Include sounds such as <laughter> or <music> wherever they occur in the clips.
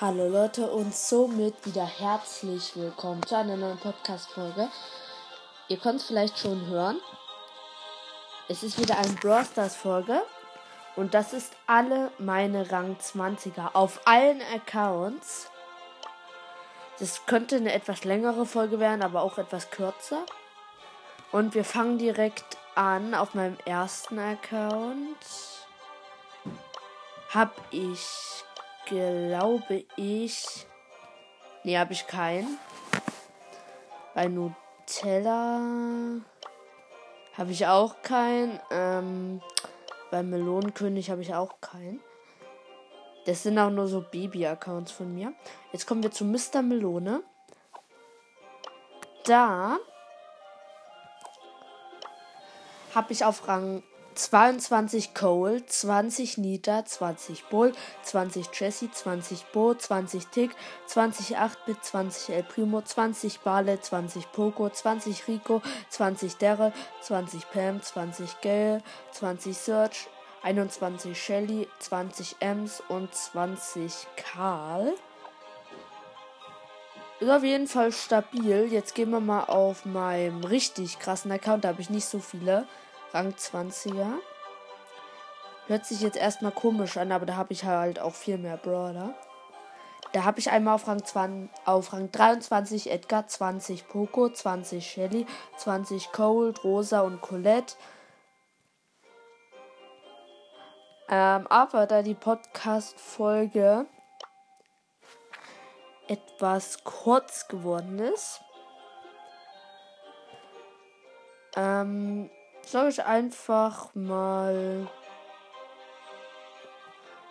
Hallo Leute und somit wieder herzlich willkommen zu einer neuen Podcast-Folge. Ihr könnt es vielleicht schon hören. Es ist wieder eine Brawl Stars Folge und das ist alle meine Rang 20er auf allen Accounts. Das könnte eine etwas längere Folge werden, aber auch etwas kürzer. Und wir fangen direkt an auf meinem ersten Account. Hab ich glaube ich. Nee, habe ich keinen. Bei Nutella habe ich auch keinen. Ähm, bei Melonenkönig habe ich auch keinen. Das sind auch nur so Baby-Accounts von mir. Jetzt kommen wir zu Mr. Melone. Da habe ich auf Rang 22 Cole, 20 Nita, 20 Bull, 20 Jesse, 20 Bo, 20 Tick, 20 8-Bit, 20 El Primo, 20 Bale, 20 Poco, 20 Rico, 20 Daryl, 20 Pam, 20 Gale, 20 Search, 21 Shelly, 20 Ems und 20 Karl. Ist auf jeden Fall stabil. Jetzt gehen wir mal auf meinem richtig krassen Account. Da habe ich nicht so viele. Rang 20er. Hört sich jetzt erstmal komisch an, aber da habe ich halt auch viel mehr Brawler. Da habe ich einmal auf Rang, 20, auf Rang 23 Edgar, 20 Poco, 20 Shelly, 20 Cold, Rosa und Colette. Ähm, aber da die Podcast-Folge etwas kurz geworden ist, ähm, soll ich einfach mal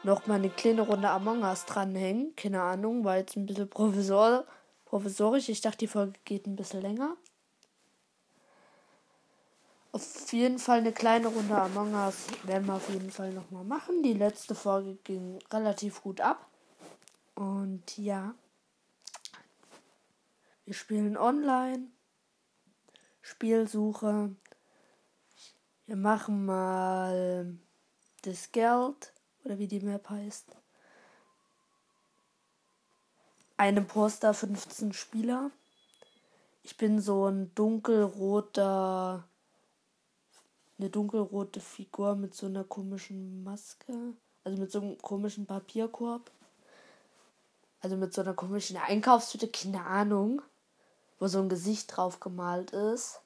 noch mal eine kleine Runde Among Us dranhängen. Keine Ahnung, weil jetzt ein bisschen Professor, provisorisch. Ich dachte, die Folge geht ein bisschen länger. Auf jeden Fall eine kleine Runde Among Us werden wir auf jeden Fall noch mal machen. Die letzte Folge ging relativ gut ab. Und ja. Wir spielen online. Spielsuche. Wir machen mal das Geld oder wie die Map heißt. Eine Poster 15 Spieler. Ich bin so ein dunkelroter eine dunkelrote Figur mit so einer komischen Maske, also mit so einem komischen Papierkorb. Also mit so einer komischen Einkaufstüte, keine Ahnung, wo so ein Gesicht drauf gemalt ist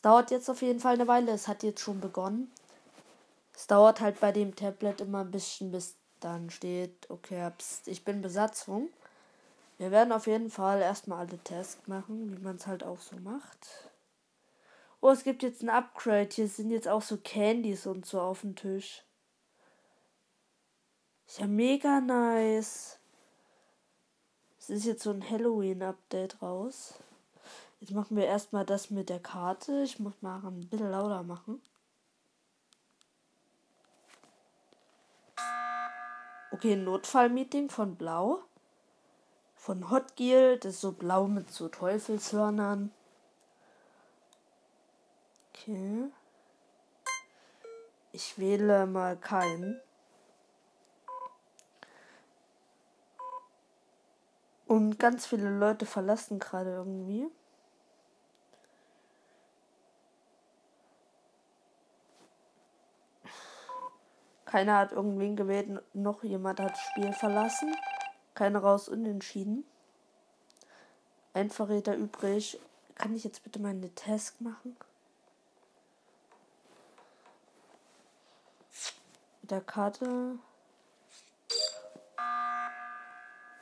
dauert jetzt auf jeden Fall eine Weile. Es hat jetzt schon begonnen. Es dauert halt bei dem Tablet immer ein bisschen, bis dann steht, okay, pst, ich bin Besatzung. Wir werden auf jeden Fall erstmal alle Tests machen, wie man es halt auch so macht. Oh, es gibt jetzt ein Upgrade. Hier sind jetzt auch so Candies und so auf dem Tisch. Ist ja mega nice. Es ist jetzt so ein Halloween-Update raus. Jetzt machen wir erstmal das mit der Karte. Ich muss mal ein bisschen lauter machen. Okay, Notfallmeeting von Blau. Von Hotgear. Das ist so blau mit so Teufelshörnern. Okay. Ich wähle mal keinen. Und ganz viele Leute verlassen gerade irgendwie. Keiner hat irgendwen gewählt, noch jemand hat das Spiel verlassen. Keiner raus unentschieden. Ein Verräter übrig. Kann ich jetzt bitte meine Task machen? Mit der Karte.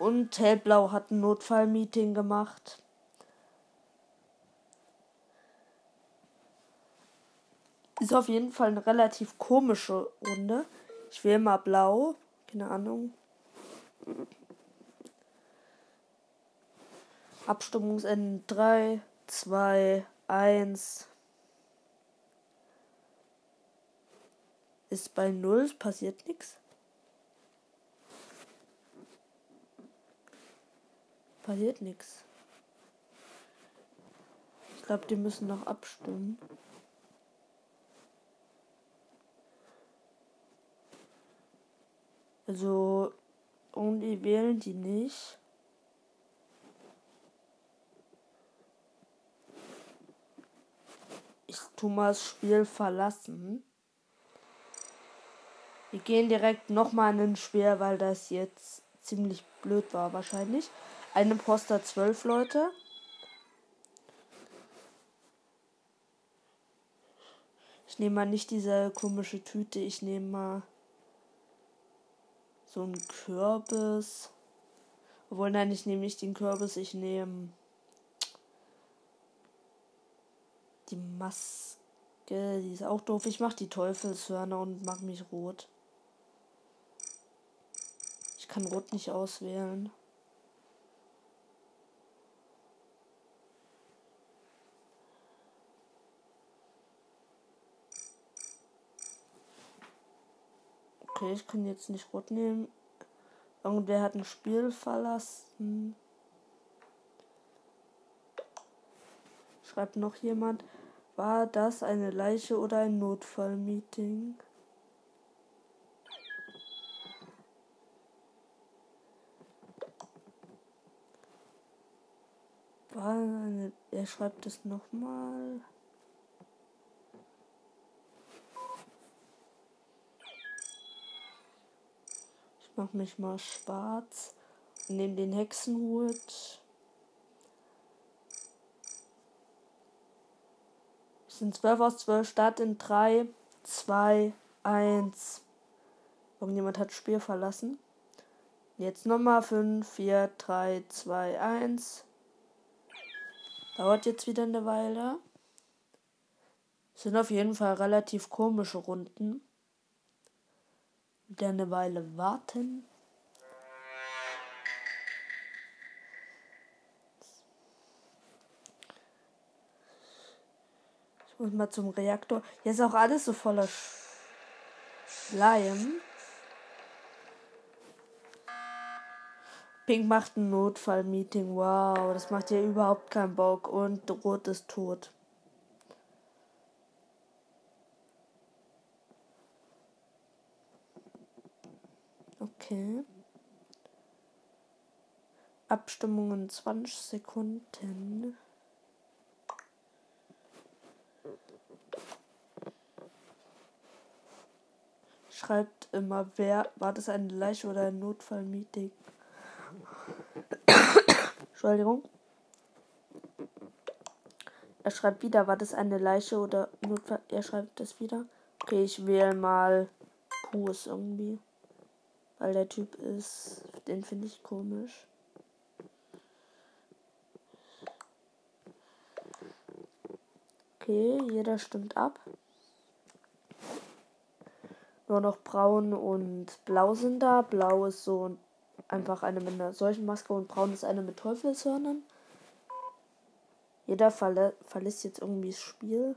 Und Hellblau hat ein Notfallmeeting gemacht. Ist auf jeden Fall eine relativ komische Runde. Ich wähle mal blau. Keine Ahnung. Abstimmungsende 3, 2, 1. Ist bei 0, passiert nichts. Passiert nichts. Ich glaube, die müssen noch abstimmen. Also irgendwie wählen die nicht. Ich tu mal das Spiel verlassen. Wir gehen direkt nochmal in ein Spiel, weil das jetzt ziemlich blöd war wahrscheinlich. Ein Imposter zwölf Leute. Ich nehme mal nicht diese komische Tüte, ich nehme mal so einen Kürbis. Obwohl, nein, ich nehme nicht den Kürbis, ich nehme die Maske. Die ist auch doof. Ich mache die Teufelshörner und mache mich rot. Ich kann rot nicht auswählen. Okay, ich kann jetzt nicht rot nehmen. Irgendwer hat ein Spiel verlassen. Schreibt noch jemand. War das eine Leiche oder ein Notfallmeeting? War eine. Er schreibt es nochmal. Mach mich mal schwarz. Nehme den Hexenhut. Es sind 12 aus 12. Start in 3, 2, 1. Irgendjemand hat das Spiel verlassen. Jetzt nochmal 5, 4, 3, 2, 1. Dauert jetzt wieder eine Weile. Sind auf jeden Fall relativ komische Runden wieder eine Weile warten. Ich muss mal zum Reaktor. Hier ist auch alles so voller Schleim. Pink macht ein Notfallmeeting. Wow, das macht ja überhaupt keinen Bock. Und Rot ist tot. Okay. Abstimmungen 20 Sekunden. Schreibt immer, wer war das eine Leiche oder ein Notfallmeeting? Entschuldigung. Er schreibt wieder, war das eine Leiche oder Notfall? Er schreibt das wieder. Okay, ich wähle mal Pus irgendwie. Weil der Typ ist, den finde ich komisch. Okay, jeder stimmt ab. Nur noch braun und blau sind da. Blau ist so einfach eine mit einer solchen Maske und braun ist eine mit Teufelshörnern. Jeder verlä verlässt jetzt irgendwie das Spiel.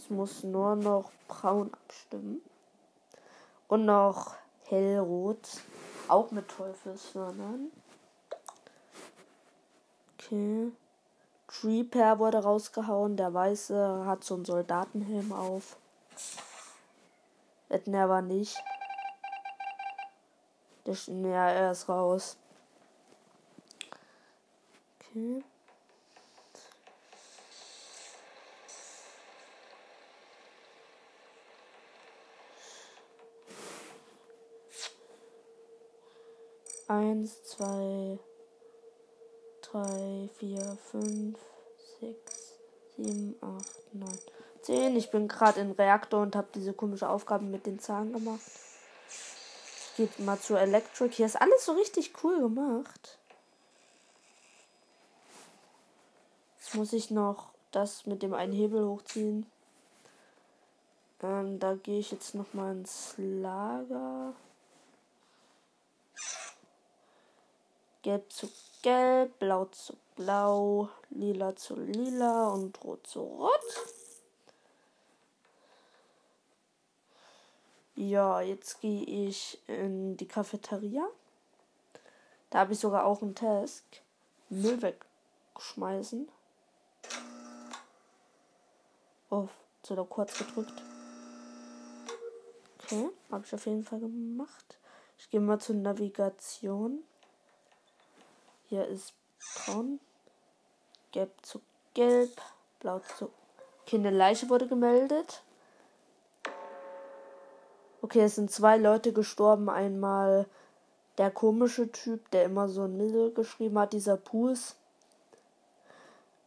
Es muss nur noch braun abstimmen. Und noch hellrot. Auch mit Teufelshörnern. Okay. Reaper wurde rausgehauen. Der Weiße hat so einen Soldatenhelm auf. Wetten er war nicht. Der, ja, er ist raus. Okay. Eins, zwei, drei, vier, fünf, sechs, sieben, acht, neun, zehn. Ich bin gerade im Reaktor und habe diese komische Aufgabe mit den Zahlen gemacht. Geht mal zu Electric. Hier ist alles so richtig cool gemacht. Jetzt muss ich noch das mit dem einen Hebel hochziehen. Ähm, da gehe ich jetzt noch mal ins Lager. Gelb zu gelb, blau zu blau, lila zu lila und rot zu rot. Ja, jetzt gehe ich in die Cafeteria. Da habe ich sogar auch einen Test. Müll wegschmeißen. Oh, zu da kurz gedrückt. Okay, habe ich auf jeden Fall gemacht. Ich gehe mal zur Navigation. Hier ist braun, gelb zu gelb, blau zu. Okay, eine Leiche wurde gemeldet. Okay, es sind zwei Leute gestorben. Einmal der komische Typ, der immer so ein Mittel geschrieben hat, dieser Puss.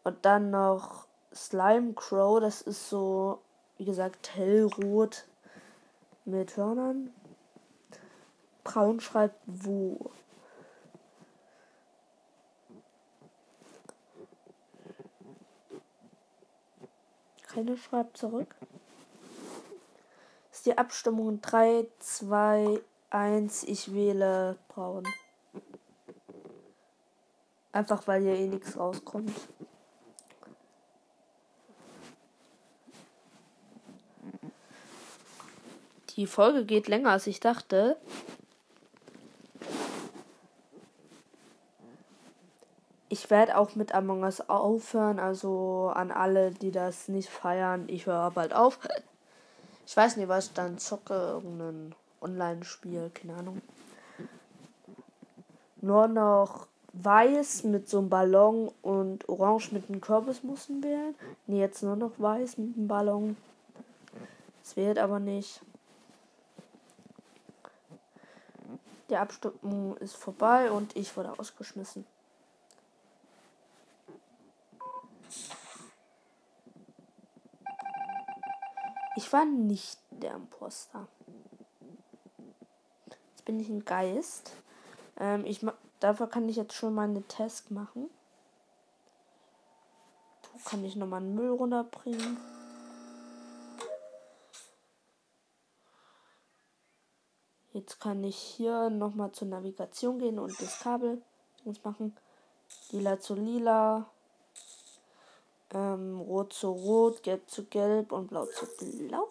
Und dann noch Slime Crow, das ist so, wie gesagt, hellrot mit Hörnern. Braun schreibt wo. Keine schreibt zurück. Ist die Abstimmung 3, 2, 1. Ich wähle Braun. Einfach weil hier eh nichts rauskommt. Die Folge geht länger als ich dachte. Ich werde auch mit Among Us aufhören, also an alle, die das nicht feiern, ich höre bald auf. <laughs> Ich weiß nicht, was ich dann zocke, irgendein Online-Spiel, keine Ahnung. Nur noch weiß mit so einem Ballon und orange mit einem Kürbis mussten wählen. Nee, jetzt nur noch weiß mit einem Ballon. Es wählt aber nicht. Die Abstimmung ist vorbei und ich wurde ausgeschmissen. Ich war nicht der Imposter. Jetzt bin ich ein Geist. Ähm, ich dafür kann ich jetzt schon mal eine Test machen. So kann ich nochmal einen Müll runterbringen. Jetzt kann ich hier nochmal zur Navigation gehen und das Kabel machen. Lila zu lila. Ähm, rot zu rot, gelb zu gelb und blau zu blau.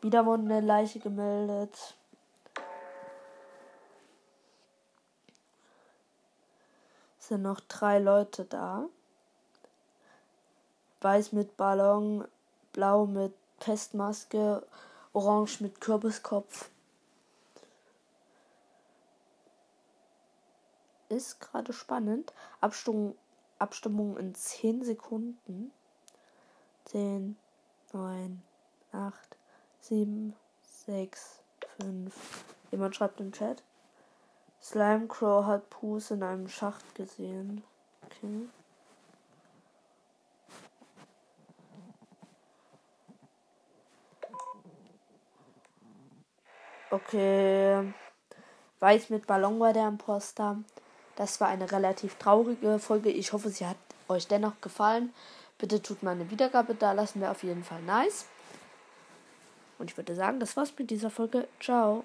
Wieder wurde eine Leiche gemeldet. Sind noch drei Leute da. Weiß mit Ballon, blau mit Pestmaske, orange mit Kürbiskopf. ist gerade spannend. Abstimmung, Abstimmung in 10 Sekunden. 10, 9, 8, 7, 6, 5. Jemand schreibt im Chat. Slime Crow hat Pus in einem Schacht gesehen. Okay. Okay. Weiß mit Ballon war der Imposter. Das war eine relativ traurige Folge. Ich hoffe, sie hat euch dennoch gefallen. Bitte tut mal eine Wiedergabe da, lassen wir auf jeden Fall nice. Und ich würde sagen, das war's mit dieser Folge. Ciao.